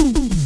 Boom, boom.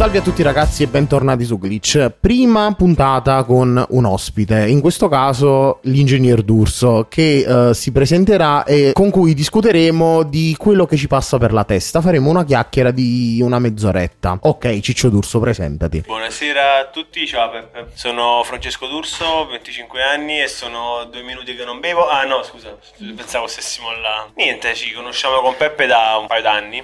Salve a tutti ragazzi e bentornati su Glitch. Prima puntata con un ospite, in questo caso l'ingegner D'Urso, che eh, si presenterà e con cui discuteremo di quello che ci passa per la testa. Faremo una chiacchiera di una mezz'oretta. Ok, Ciccio D'Urso, presentati. Buonasera a tutti, ciao Peppe. Sono Francesco D'Urso, 25 anni e sono due minuti che non bevo. Ah no, scusa, pensavo stessimo là. Niente, ci conosciamo con Peppe da un paio d'anni.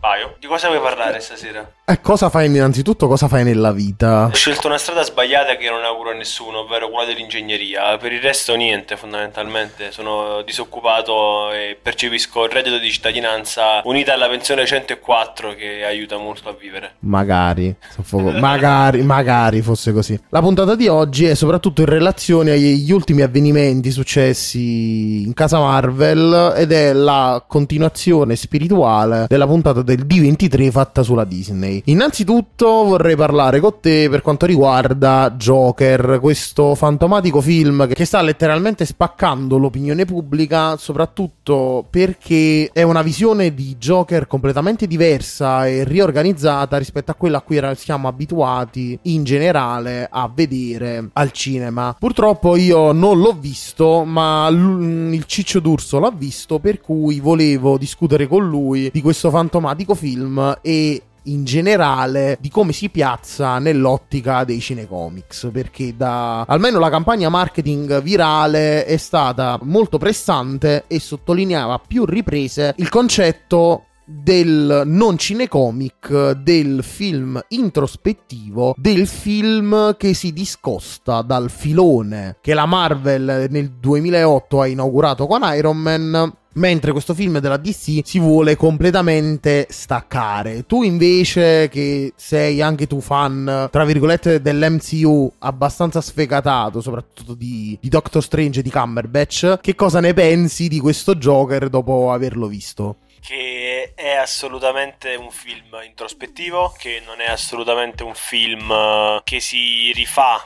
Paio. Di cosa vuoi parlare stasera? E cosa fai innanzitutto? Cosa fai nella vita? Ho scelto una strada sbagliata che non auguro a nessuno, ovvero quella dell'ingegneria. Per il resto niente, fondamentalmente. Sono disoccupato e percepisco il reddito di cittadinanza unita alla pensione 104 che aiuta molto a vivere. Magari, magari, magari fosse così. La puntata di oggi è soprattutto in relazione agli ultimi avvenimenti successi in casa Marvel ed è la continuazione spirituale della puntata del D23 fatta sulla Disney. Innanzitutto vorrei parlare con te per quanto riguarda Joker, questo fantomatico film che sta letteralmente spaccando l'opinione pubblica, soprattutto perché è una visione di Joker completamente diversa e riorganizzata rispetto a quella a cui siamo abituati in generale a vedere al cinema. Purtroppo io non l'ho visto, ma il Ciccio D'Urso l'ha visto, per cui volevo discutere con lui di questo fantomatico film e in generale di come si piazza nell'ottica dei cinecomics perché da almeno la campagna marketing virale è stata molto pressante e sottolineava più riprese il concetto del non cinecomic, del film introspettivo, del film che si discosta dal filone che la Marvel nel 2008 ha inaugurato con Iron Man Mentre questo film della DC si vuole completamente staccare. Tu invece, che sei anche tu fan, tra virgolette, dell'MCU abbastanza sfegatato, soprattutto di, di Doctor Strange e di Cumberbatch, che cosa ne pensi di questo Joker dopo averlo visto? Che è assolutamente un film introspettivo, che non è assolutamente un film eh, che si rifà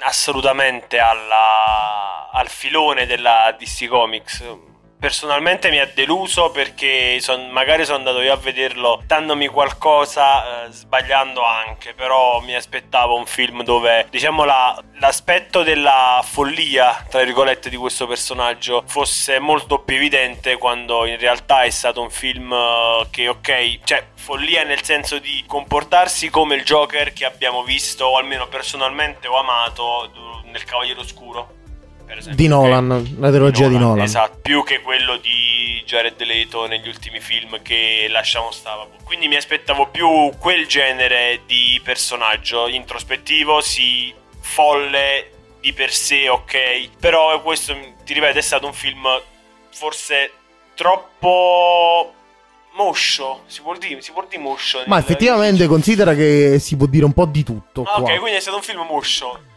assolutamente alla- al filone della DC Comics. Personalmente mi ha deluso perché son- magari sono andato io a vederlo dandomi qualcosa, eh, sbagliando anche, però mi aspettavo un film dove, diciamo, la- l'aspetto della follia, tra virgolette, di questo personaggio fosse molto più evidente quando in realtà è stato un film eh, che, ok, cioè follia nel senso di comportarsi come il Joker che abbiamo visto, o almeno personalmente ho amato nel Cavaliere Oscuro. Per esempio, Di? Nolan, la trilogia di Nolan. Esatto, più che quello di Jared Leto negli ultimi film che lasciamo stava. Quindi mi aspettavo più quel genere di personaggio introspettivo, sì, folle di per sé, ok. Però questo, ti ripeto, è stato un film forse troppo moscio, si può dire, si può dire moscio. Ma effettivamente considera che si può dire un po' di tutto. Ah, ok, quindi è stato un film moscio.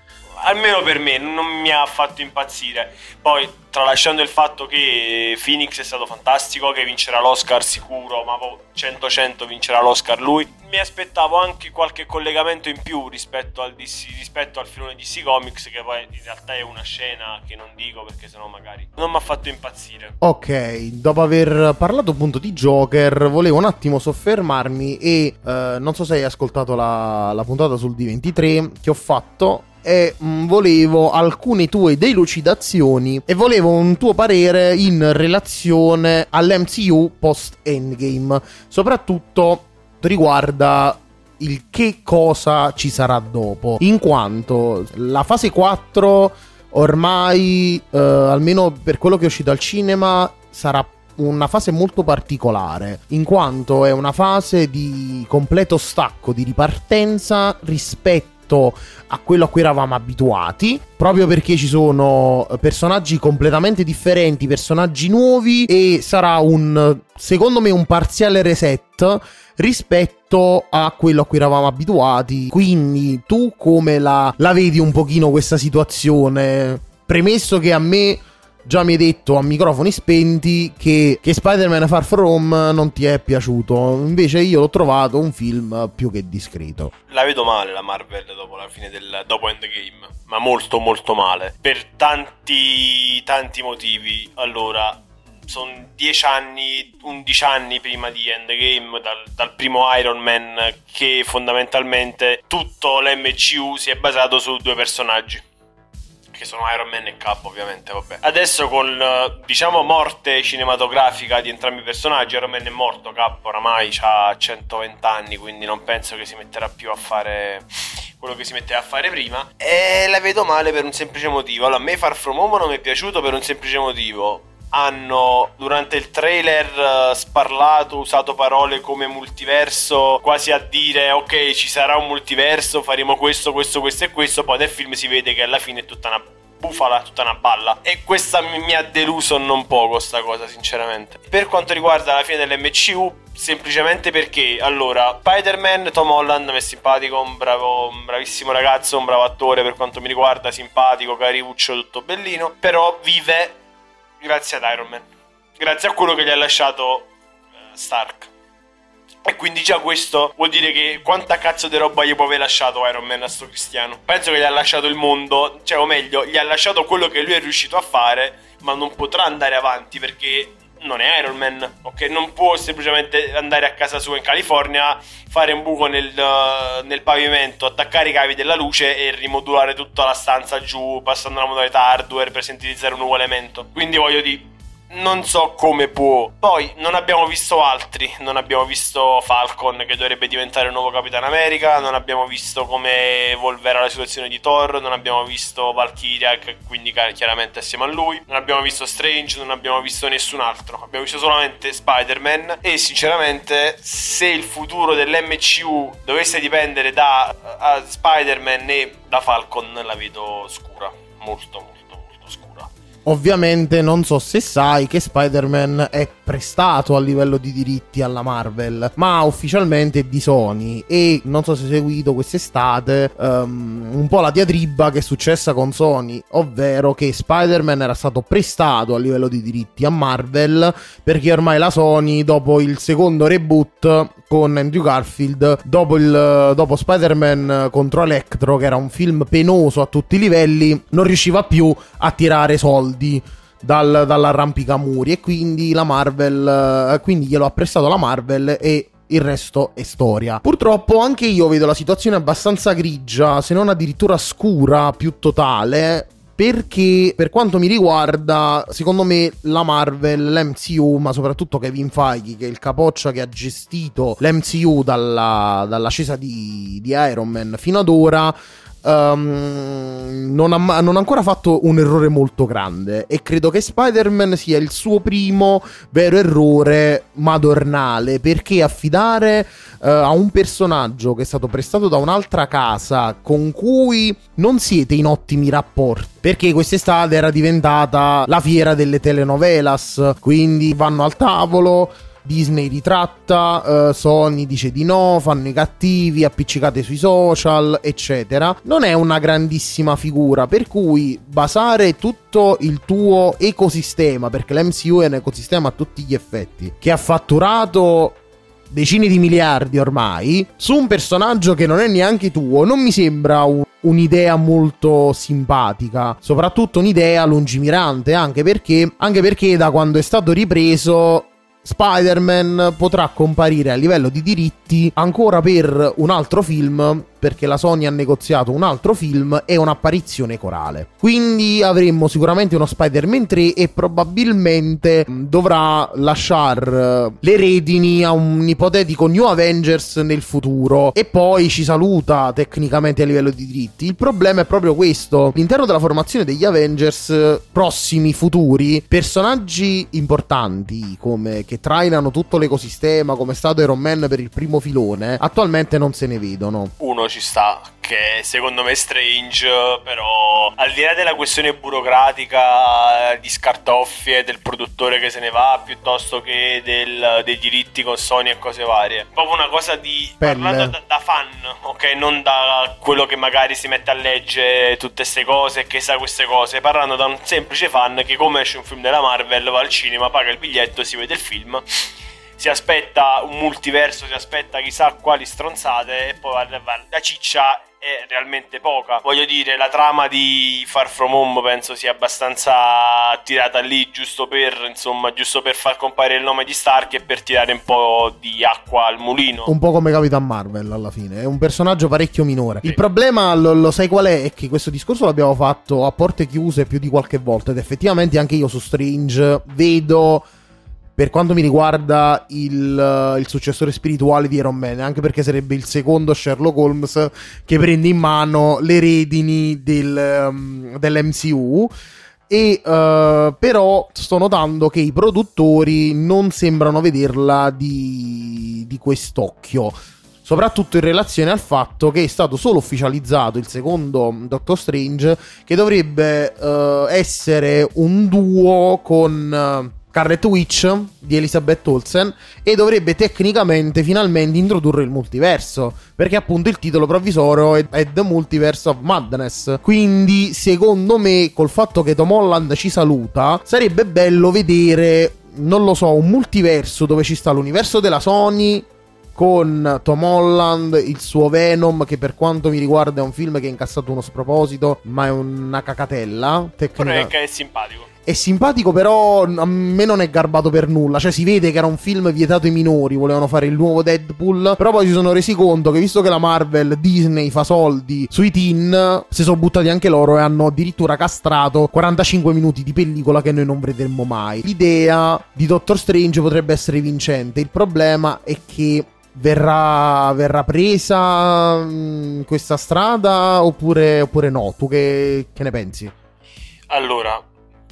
Almeno per me non mi ha fatto impazzire. Poi, tralasciando il fatto che Phoenix è stato fantastico, che vincerà l'Oscar sicuro, ma 100-100 vincerà l'Oscar lui, mi aspettavo anche qualche collegamento in più rispetto al, DC, rispetto al filone DC Comics, che poi in realtà è una scena che non dico perché sennò magari non mi ha fatto impazzire. Ok, dopo aver parlato appunto di Joker, volevo un attimo soffermarmi e eh, non so se hai ascoltato la, la puntata sul D23 che ho fatto e mh, mm, volevo alcune tue delucidazioni e volevo un tuo parere in relazione all'MCU post Endgame, soprattutto riguarda il che cosa ci sarà dopo, in quanto la fase 4 ormai, eh, almeno per quello che è uscito al cinema, sarà una fase molto particolare, in quanto è una fase di completo stacco, di ripartenza rispetto rispetto a quello a cui eravamo abituati, proprio perché ci sono personaggi completamente differenti, personaggi nuovi e sarà un, secondo me, un parziale reset rispetto a quello a cui eravamo abituati. Quindi tu come la, la vedi un pochino questa situazione? Premesso che a me già mi hai detto a microfoni spenti che, che Spider-Man Far From non ti è piaciuto. Invece io l'ho trovato un film più che discreto. La vedo male la Marvel dopo la fine del dopo Endgame, ma molto molto male. Per tanti tanti motivi. Allora, sono 10 anni, 11 anni prima di Endgame, dal, dal, primo Iron Man, che fondamentalmente tutto l'MCU si è basato su due personaggi che sono Iron Man e Cap ovviamente, vabbè. Adesso con, diciamo, morte cinematografica di entrambi i personaggi, Iron Man è morto, Cap oramai ha 120 anni, quindi non penso che si metterà più a fare quello che si metteva a fare prima. E la vedo male per un semplice motivo. Allora, a me Far From Home non mi è piaciuto per un semplice motivo hanno durante il trailer uh, sparlato, usato parole come multiverso, quasi a dire ok ci sarà un multiverso, faremo questo, questo, questo e questo, poi nel film si vede che alla fine è tutta una bufala, tutta una balla. E questa mi, mi ha deluso non poco sta cosa, sinceramente. Per quanto riguarda la fine dell'MCU, semplicemente perché allora Spider-Man Tom Holland mi è simpatico un, bravo, un bravissimo ragazzo un bravo attore per quanto mi riguarda simpatico cariuccio tutto bellino però vive grazie ad Iron Man, grazie a quello che gli ha lasciato uh, Stark. E quindi già questo vuol dire che quanta cazzo di roba gli può aver lasciato Iron Man a sto cristiano. Penso che gli ha lasciato il mondo, cioè o meglio, gli ha lasciato quello che lui è riuscito a fare, ma non potrà andare avanti perché non è Iron Man, ok? Non può semplicemente andare a casa sua in California, fare un buco nel, uh, nel, pavimento, attaccare i cavi della luce e rimodulare tutta la stanza giù, passando alla modalità hardware per sintetizzare un nuovo elemento. Quindi voglio dire non so come può. Poi non abbiamo visto altri, non abbiamo visto Falcon che dovrebbe diventare il nuovo Capitano America, non abbiamo visto come evolverà la situazione di Thor, non abbiamo visto Valkyria che quindi chiaramente assieme a lui, non abbiamo visto Strange, non abbiamo visto nessun altro, abbiamo visto solamente Spider-Man. E sinceramente se il futuro dell'MCU dovesse dipendere da uh, Spider-Man e da Falcon la vedo scura, molto molto. Ovviamente non so se sai che Spider-Man è prestato a livello di diritti alla Marvel, ma ufficialmente è di Sony. E non so se hai seguito quest'estate um, un po' la diatriba che è successa con Sony, ovvero che Spider-Man era stato prestato a livello di diritti a Marvel perché ormai la Sony dopo il secondo reboot con Andrew Garfield, dopo, il, dopo Spider-Man contro Electro che era un film penoso a tutti i livelli, non riusciva più a tirare soldi dal, dall'arrampicamuri e quindi la Marvel, eh, quindi glielo ha prestato la Marvel e il resto è storia. Purtroppo anche io vedo la situazione abbastanza grigia, se non addirittura scura, più totale. Perché per quanto mi riguarda, secondo me la Marvel, l'MCU, ma soprattutto Kevin Feige, che è il capoccia che ha gestito l'MCU dalla, dall'ascesa di, di Iron Man fino ad ora, um, non, ha, non, ha, ancora fatto un errore molto grande e credo che Spider-Man sia il suo primo vero errore madornale perché affidare uh, a un personaggio che è stato prestato da un'altra casa con cui non siete in ottimi rapporti perché quest'estate era diventata la fiera delle telenovelas quindi vanno al tavolo Disney ritratta, eh, Sony dice di no, fanno i cattivi, appiccicate sui social, eccetera. Non è una grandissima figura, per cui basare tutto il tuo ecosistema, perché l'MCU è un ecosistema a tutti gli effetti, che ha fatturato decine di miliardi ormai, su un personaggio che non è neanche tuo, non mi sembra un, un'idea molto simpatica, soprattutto un'idea lungimirante, anche perché, anche perché da quando è stato ripreso Spider-Man potrà comparire a livello di diritti ancora per un altro film perché la Sony ha negoziato un altro film e un'apparizione corale. Quindi avremmo sicuramente uno Spider-Man 3 e probabilmente dovrà lasciare le redini a un ipotetico New Avengers nel futuro e poi ci saluta tecnicamente a livello di diritti. Il problema è proprio questo. All'interno della formazione degli Avengers prossimi, futuri, personaggi importanti come che trainano tutto l'ecosistema come è stato Iron Man per il primo filone, attualmente non se ne vedono. Uno ci sta, che secondo me è Strange, però al di là della questione burocratica di scartoffie del produttore che se ne va, piuttosto che del, dei diritti con Sony e cose varie, proprio una cosa di Pelle. parlando da, da fan, ok? Non da quello che magari si mette a leggere tutte queste cose e che sa queste cose, parlando da un semplice fan che come esce un film della Marvel va al cinema, paga il biglietto, si vede il film si aspetta un multiverso, si aspetta chissà quali stronzate e poi la ciccia è realmente poca. Voglio dire, la trama di Far From Home penso sia abbastanza tirata lì giusto per, insomma, giusto per far comparire il nome di Stark e per tirare un po' di acqua al mulino. Un po' come Capitan Marvel alla fine, è un personaggio parecchio minore. Il problema, lo, lo sai qual è? È che questo discorso l'abbiamo fatto a porte chiuse più di qualche volta ed effettivamente anche io su Strange vedo per quanto mi riguarda il, uh, il, successore spirituale di Iron Man, anche perché sarebbe il secondo Sherlock Holmes che prende in mano le redini del, um, dell'MCU. E uh, però sto notando che i produttori non sembrano vederla di, di quest'occhio soprattutto in relazione al fatto che è stato solo ufficializzato il secondo Doctor Strange che dovrebbe uh, essere un duo con uh, Scarlet Witch di Elizabeth Olsen e dovrebbe tecnicamente finalmente introdurre il multiverso perché appunto il titolo provvisorio è, è The Multiverse of Madness quindi secondo me col fatto che Tom Holland ci saluta sarebbe bello vedere non lo so un multiverso dove ci sta l'universo della Sony con Tom Holland, il suo Venom, che per quanto mi riguarda è un film che ha incassato uno sproposito, ma è una cacatella. Tecnica... Però è simpatico. È simpatico, però a me non è garbato per nulla. Cioè, si vede che era un film vietato ai minori. Volevano fare il nuovo Deadpool. Però poi si sono resi conto che, visto che la Marvel, Disney fa soldi sui teen, si sono buttati anche loro e hanno addirittura castrato 45 minuti di pellicola che noi non vedremo mai. L'idea di Doctor Strange potrebbe essere vincente. Il problema è che Verrà, verrà, presa mh, questa strada oppure, oppure no? Tu che, che, ne pensi? Allora,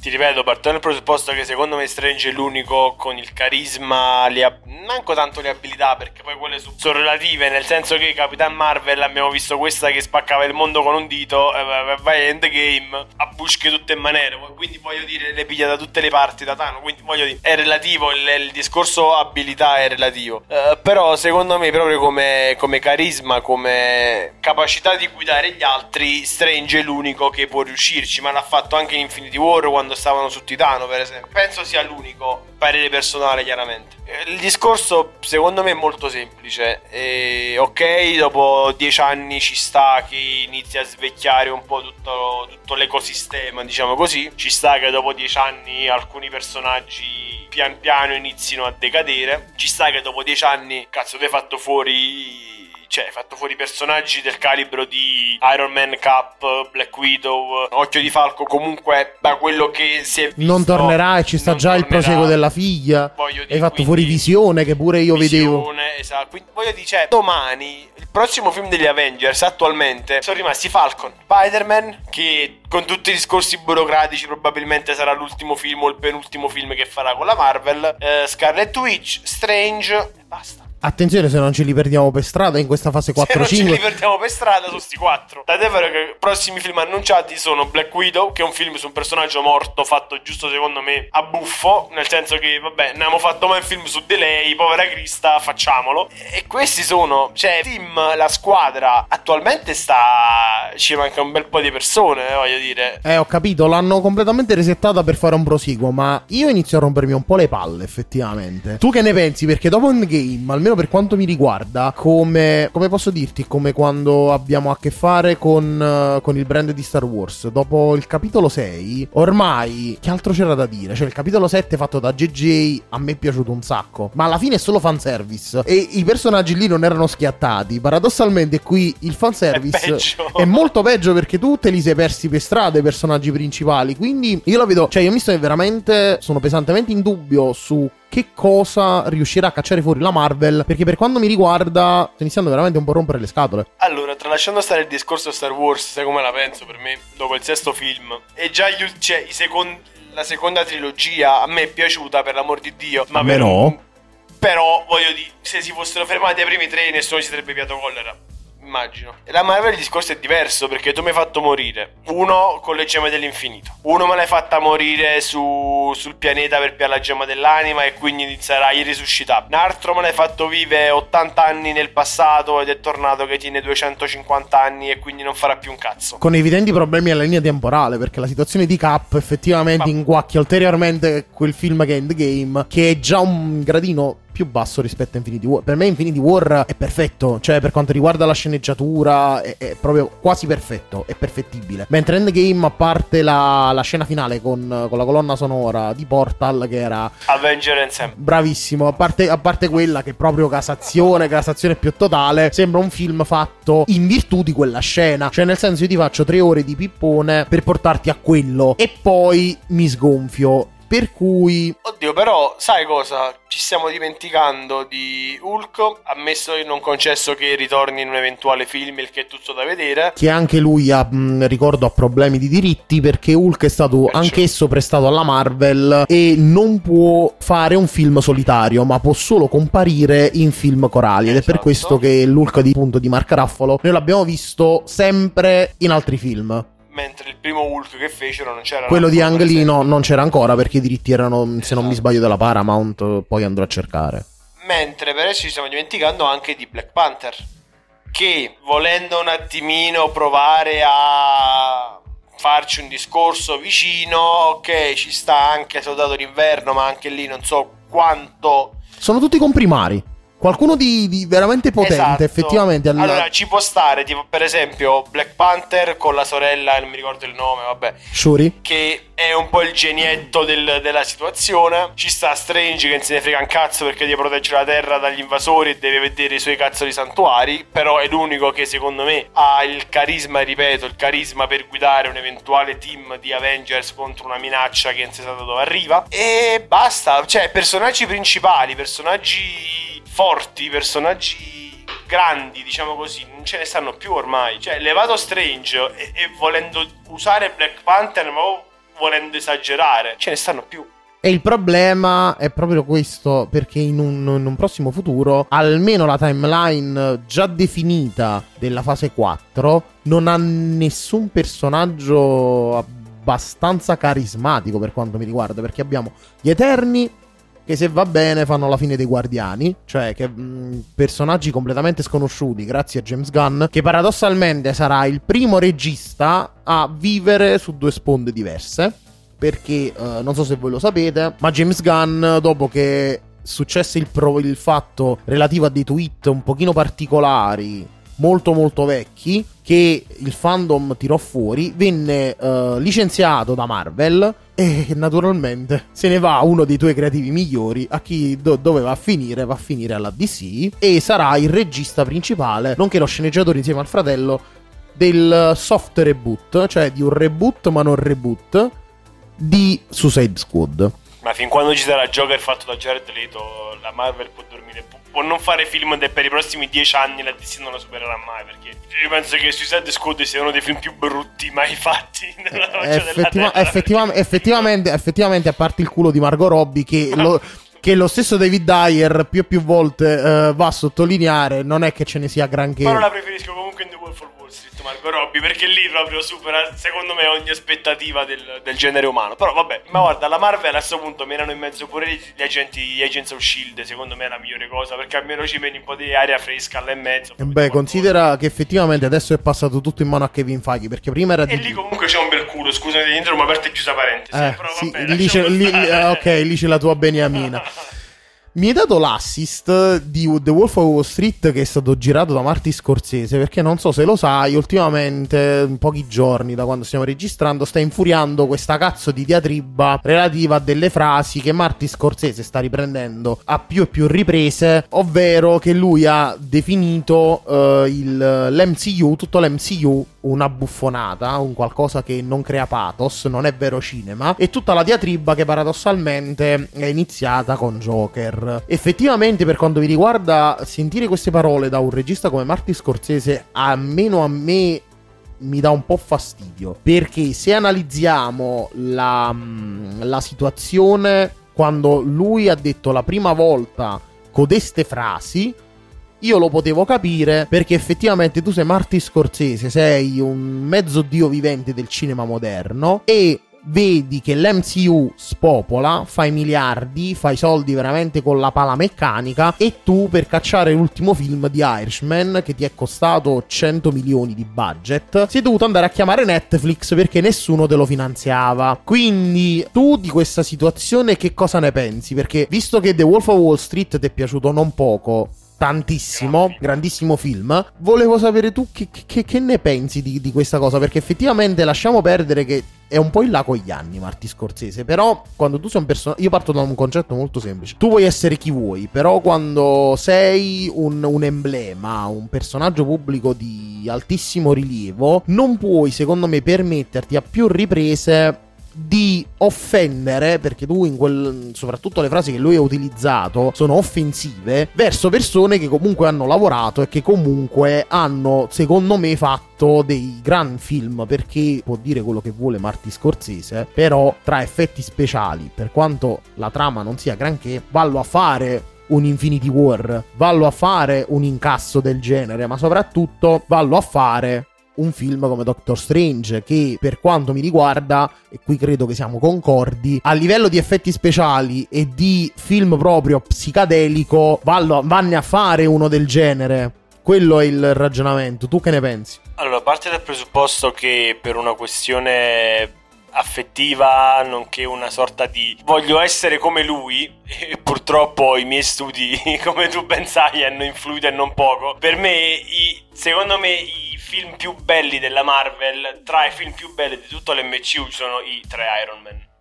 ti ripeto, partendo dal presupposto che secondo me Strange è l'unico con il carisma, le ab- manco tanto le abilità, perché poi quelle su- sono relative, nel senso che Capitan Marvel abbiamo visto questa che spaccava il mondo con un dito, eh, vai endgame, a busche tutte in maniera, quindi voglio dire, le piglia da tutte le parti da Tano, quindi voglio dire, è relativo, il, il discorso abilità è relativo, eh, però secondo me proprio come, come carisma, come capacità di guidare gli altri, Strange è l'unico che può riuscirci, ma l'ha fatto anche in Infinity War quando quando stavano su Titano, per esempio. Penso sia l'unico parere personale, chiaramente. Eh, il discorso, secondo me, è molto semplice. E, ok, dopo dieci anni ci sta che inizia a svecchiare un po' tutto, tutto l'ecosistema, diciamo così. Ci sta che dopo dieci anni alcuni personaggi pian piano inizino a decadere. Ci sta che dopo dieci anni, cazzo, ti hai fatto fuori cioè, hai fatto fuori personaggi del calibro di Iron Man Cup, Black Widow, Occhio di Falco. Comunque, da quello che si è visto, non tornerà e ci sta già tornerà. il proseguo della figlia. Voglio hai fatto fuori visione, che pure io visione, vedevo. Esatto. Quindi, voglio dire, cioè, domani il prossimo film degli Avengers attualmente sono rimasti Falcon, Spider-Man, che con tutti i discorsi burocratici probabilmente sarà l'ultimo film o il penultimo film che farà con la Marvel, eh, Scarlet Witch, Strange, e basta Attenzione se non ce li perdiamo per strada in questa fase Se non ce 4-5. li perdiamo per strada su sti quattro. Tant'è vero che i prossimi film annunciati sono Black Widow, che è un film su un personaggio morto fatto giusto secondo me a buffo, nel senso che vabbè, non abbiamo fatto mai un film su di lei, povera Crista, facciamolo. E questi sono, cioè, team, la squadra attualmente sta ci manca un bel po' di persone, eh, voglio dire. Eh, ho capito, l'hanno completamente resettata per fare un proseguo, ma io inizio a rompermi un po' le palle, effettivamente. Tu che ne pensi? Perché dopo Endgame, almeno per quanto mi riguarda, come, come posso dirti, come quando abbiamo a che fare con, eh, con il brand di Star Wars, dopo il capitolo 6, ormai, che altro c'era da dire? Cioè, il capitolo 7 fatto da JJ a me è piaciuto un sacco, ma alla fine è solo fanservice. E i personaggi lì non erano schiattati. Paradossalmente, qui il fanservice È peggio. è molto peggio perché tu te li sei persi per strada i personaggi principali. Quindi io la vedo, cioè io mi sto veramente, sono pesantemente in dubbio su che cosa riuscirà a cacciare fuori la Marvel. Perché per quanto mi riguarda, sto iniziando veramente un po' a rompere le scatole. Allora, tralasciando stare il discorso Star Wars, sai come la penso per me dopo il sesto film? E già gli, cioè, i secon- la seconda trilogia a me è piaciuta per l'amor di Dio. Ma A me per- no. Però, voglio dire, se si fossero fermati ai primi tre, nessuno ci sarebbe piato collera. Immagino. E la Marvel il discorso è diverso perché tu mi hai fatto morire. Uno con le gemme dell'infinito. Uno me l'hai fatta morire su- sul pianeta per piare la gemma dell'anima e quindi sarai irrisuscitabile. Un altro me l'hai fatto vivere 80 anni nel passato ed è tornato che tiene 250 anni e quindi non farà più un cazzo. Con evidenti problemi alla linea temporale. Perché la situazione di Cap effettivamente Ma- inguacchia ulteriormente quel film che è Endgame. Che è già un gradino più basso rispetto a Infinity War. Per me Infinity War è perfetto, cioè per quanto riguarda la sceneggiatura è, è proprio quasi perfetto, è perfettibile. Mentre Endgame, a parte la, la scena finale con, con la colonna sonora di Portal, che era Avenger Ensemble. bravissimo, a parte, a parte quella che è proprio casazione, casazione più totale, sembra un film fatto in virtù di quella scena. Cioè nel senso io ti faccio tre ore di pippone per portarti a quello e poi mi sgonfio. Per cui Oddio, però, sai cosa? Ci stiamo dimenticando di Hulk. Ammesso e non concesso che ritorni in un eventuale film, il che è tutto da vedere. che anche lui ha, mh, ricordo, ha problemi di diritti perché Hulk è stato Perciò. anch'esso prestato alla Marvel e non può fare un film solitario, ma può solo comparire in film corali. Ed è per Esatto. questo che l'Hulk di, appunto, di Mark Ruffalo noi l'abbiamo visto sempre in altri film. Mentre il primo Hulk che fecero non c'era. Quello di ancora Ang Lee presente. no, non c'era ancora perché i diritti erano, se non mi Esatto. sbaglio, della Paramount. Poi andrò a cercare. Mentre per adesso ci stiamo dimenticando anche di Black Panther. Che volendo un attimino provare a farci un discorso vicino, ok, ci sta anche Soldato d'inverno, ma anche lì non so quanto Sono tutti comprimari. Qualcuno di, di veramente potente, Esatto. effettivamente. alla- Allora, ci può stare, tipo, per esempio, Black Panther con la sorella, non mi ricordo il nome, vabbè, Shuri? che è un po' il genietto del- della situazione. Ci sta Strange che non se ne frega un cazzo perché deve proteggere la Terra dagli invasori e deve vedere i suoi cazzo di santuari, però è l'unico che secondo me ha il carisma, ripeto, il carisma per guidare un eventuale team di Avengers contro una minaccia che non si sa da dove arriva. E basta, cioè, personaggi principali, personaggi forti, personaggi grandi, diciamo così, non ce ne stanno più ormai. Cioè, levato Strange e, e volendo usare Black Panther, ma volendo esagerare, ce ne stanno più. E il problema è proprio questo, perché in un, in un prossimo futuro, almeno la timeline già definita della fase 4 non ha nessun personaggio abbastanza carismatico per quanto mi riguarda, perché abbiamo gli Eterni che se va bene fanno la fine dei Guardiani, cioè che mh, personaggi completamente sconosciuti grazie a James Gunn, che paradossalmente sarà il primo regista a vivere su due sponde diverse perché eh, non so se voi lo sapete, ma James Gunn dopo che successe il, pro- il fatto relativo a dei tweet un pochino particolari, molto molto vecchi, che il fandom tirò fuori, venne eh, licenziato da Marvel e naturalmente se ne va uno dei tuoi creativi migliori a chi do- dove va a finire? Va a finire alla DC e sarà il regista principale, nonché lo sceneggiatore insieme al fratello del soft reboot, cioè di un reboot ma non reboot di Suicide Squad. Ma fin quando ci sarà Joker fatto da Jared Leto, la Marvel può dormire. Può, può non fare film e per i prossimi dieci anni la DC non la supererà mai. Perché io penso che Suicide Squad sia uno dei film più brutti mai fatti nella faccia Effettiva- della terra. effettiva- effettivamente, effettivamente, a parte il culo di Margot Robbie, che lo, che lo stesso David Dyer più e più volte eh, va a sottolineare, non è che ce ne sia granché. Però la preferisco comunque in The Wolf of Wall Street, Marco Robby, perché lì proprio supera, secondo me, ogni aspettativa del, del genere umano. Però vabbè, ma guarda, la Marvel a questo punto menano in mezzo pure gli agenti, gli Agents of S.H.I.E.L.D., secondo me è la migliore cosa, perché almeno ci meni un po' di aria fresca là in mezzo. Eh Beh, considera che effettivamente adesso è passato tutto in mano a Kevin Feige, perché prima era E di... lì comunque c'è un bel culo, scusami dentro, ma aperta e chiusa parentesi. Eh, però sì, vabbè, lì c'è, lì- eh, ok, lì c'è la tua beniamina. Mi hai dato l'assist di The Wolf of Wall Street che è stato girato da Marty Scorsese perché non so se lo sai, ultimamente, in pochi giorni da quando stiamo registrando, sta infuriando questa cazzo di diatriba relativa a delle frasi che Marty Scorsese sta riprendendo a più e più riprese, ovvero che lui ha definito eh, il- l'MCU, tutto l'MCU una buffonata, un qualcosa che non crea pathos, non è vero cinema, e tutta la diatriba che paradossalmente è iniziata con Joker. Effettivamente, per quanto mi riguarda, sentire queste parole da un regista come Marty Scorsese, almeno a me mi dà un po' fastidio. Perché se analizziamo la, mm, la situazione quando lui ha detto la prima volta codeste frasi, io lo potevo capire perché effettivamente tu sei Marty Scorsese, sei un mezzo dio vivente del cinema moderno e vedi che l'MCU spopola, fai miliardi, fai soldi veramente con la pala meccanica e tu per cacciare l'ultimo film di Irishman che ti è costato 100 milioni di budget, sei dovuto andare a chiamare Netflix perché nessuno te lo finanziava. Quindi tu di questa situazione che cosa ne pensi? Perché visto che The Wolf of Wall Street ti è piaciuto non poco, tantissimo, grandissimo film. Volevo sapere tu che, che- che ne pensi di, di questa cosa, perché effettivamente lasciamo perdere che è un po' in là con gli anni Marti Scorsese, però quando tu sei un personaggio, io parto da un concetto molto semplice, tu puoi essere chi vuoi, però quando sei un, un emblema, un personaggio pubblico di altissimo rilievo, non puoi secondo me permetterti a più riprese di offendere, perché tu in quel, soprattutto le frasi che lui ha utilizzato sono offensive, verso persone che comunque hanno lavorato e che comunque hanno, secondo me, fatto dei gran film, perché può dire quello che vuole Marty Scorsese, però tra effetti speciali, per quanto la trama non sia granché, vallo a fare un Infinity War, vallo a fare un incasso del genere, ma soprattutto vallo a fare un film come Doctor Strange che per quanto mi riguarda e qui credo che siamo concordi a livello di effetti speciali e di film proprio psicadelico vallo, vanne a fare uno del genere quello è il ragionamento tu che ne pensi? Allora, parte dal presupposto che per una questione affettiva, nonché una sorta di voglio essere come lui, e purtroppo i miei studi, come tu ben sai, hanno influito e non poco. Per me, i- secondo me, i film più belli della Marvel, tra i film più belli di tutto l'MCU, sono i tre Iron Man.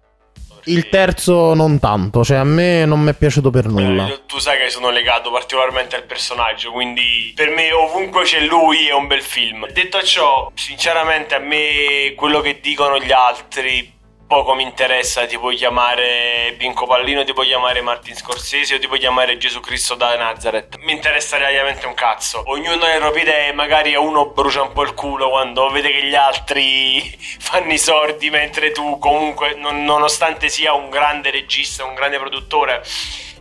Il terzo non tanto cioè a me non mi è piaciuto per nulla Eh, tu sai che sono legato particolarmente al personaggio, quindi per me ovunque c'è lui è un bel film. Detto ciò, sinceramente a me quello che dicono gli altri poco mi interessa, ti puoi chiamare Pinco Pallino, ti puoi chiamare Martin Scorsese o ti puoi chiamare Gesù Cristo da Nazareth. Mi interessa relativamente un cazzo. Ognuno ha le proprie idee, magari uno brucia un po' il culo quando vede che gli altri fanno i sordi mentre tu comunque, non- nonostante sia un grande regista, un grande produttore,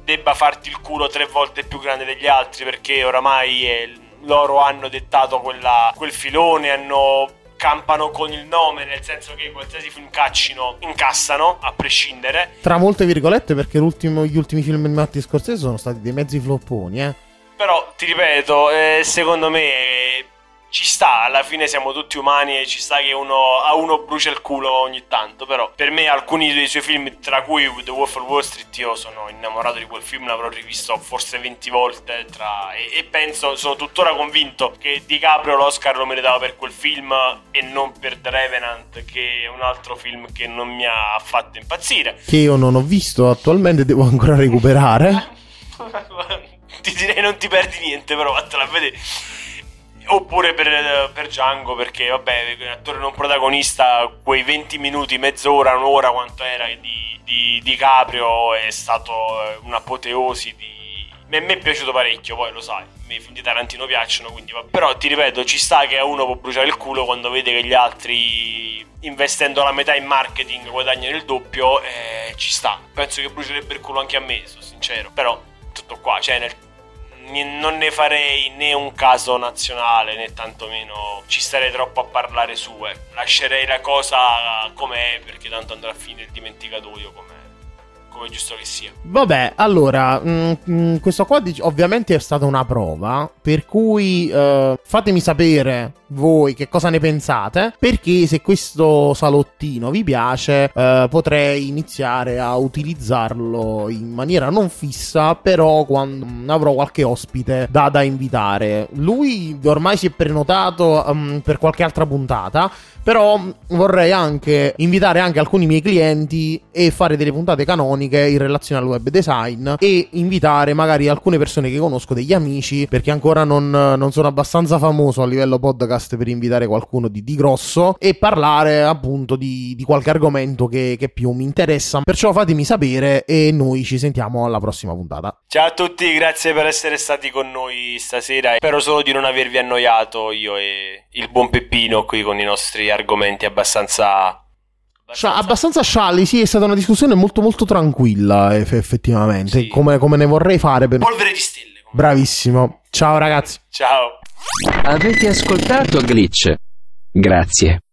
debba farti il culo tre volte più grande degli altri perché oramai è- loro hanno dettato quella- quel filone, hanno campano con il nome, nel senso che qualsiasi film caccino incassano, a prescindere. tra molte virgolette perché gli ultimi film di Marty Scorsese sono stati dei mezzi flopponi eh Però ti ripeto, eh, secondo me ci sta, alla fine siamo tutti umani e ci sta che uno, a uno brucia il culo ogni tanto, però per me alcuni dei suoi film, tra cui The Wolf of Wall Street, io sono innamorato di quel film, l'avrò rivisto forse 20 volte tra- e, e penso, sono tuttora convinto che DiCaprio l'Oscar lo meritava per quel film e non per The Revenant, che è un altro film che non mi ha affatto impazzire. che io non ho visto attualmente devo ancora recuperare ti direi non ti perdi niente, però vattela a vedere. Oppure per, per Django, perché vabbè, attore non protagonista, quei 20 minuti, mezz'ora, un'ora, quanto era di, di, di Caprio è stato eh, un'apoteosi di A me è piaciuto parecchio, poi lo sai, i film di Tarantino piacciono, quindi va- Però ti ripeto, ci sta che a uno può bruciare il culo quando vede che gli altri, investendo la metà in marketing, guadagnano il doppio, e ci sta. Penso che brucierebbe il culo anche a me, sono sincero. Però, tutto qua, cioè nel non ne farei né un caso nazionale né tantomeno ci starei troppo a parlare su. Eh. Lascerei la cosa com'è perché tanto andrà a finire il dimenticatoio com'è come giusto che sia. Vabbè, allora, mh, mh, questo qua ovviamente è stata una prova, per cui uh, fatemi sapere voi che cosa ne pensate, perché se questo salottino vi piace uh, potrei iniziare a utilizzarlo in maniera non fissa, però quando avrò qualche ospite da, da invitare. Lui ormai si è prenotato um, per qualche altra puntata, però vorrei anche invitare anche alcuni miei clienti e fare delle puntate canoniche in relazione al web design e invitare magari alcune persone che conosco, degli amici, perché ancora non, non sono abbastanza famoso a livello podcast per invitare qualcuno di, di grosso e parlare appunto di, di qualche argomento che, che più mi interessa. Perciò fatemi sapere e noi ci sentiamo alla prossima puntata. Ciao a tutti, grazie per essere stati con noi stasera. Spero solo di non avervi annoiato io e il buon Peppino qui con i nostri argomenti abbastanza Scia- abbastanza scialli, sì, è stata una discussione molto molto tranquilla, eff- effettivamente, Sì. come, come ne vorrei fare per... polvere di stelle. Bravissimo. Ciao ragazzi. Ciao. Avete ascoltato Glitch? Grazie.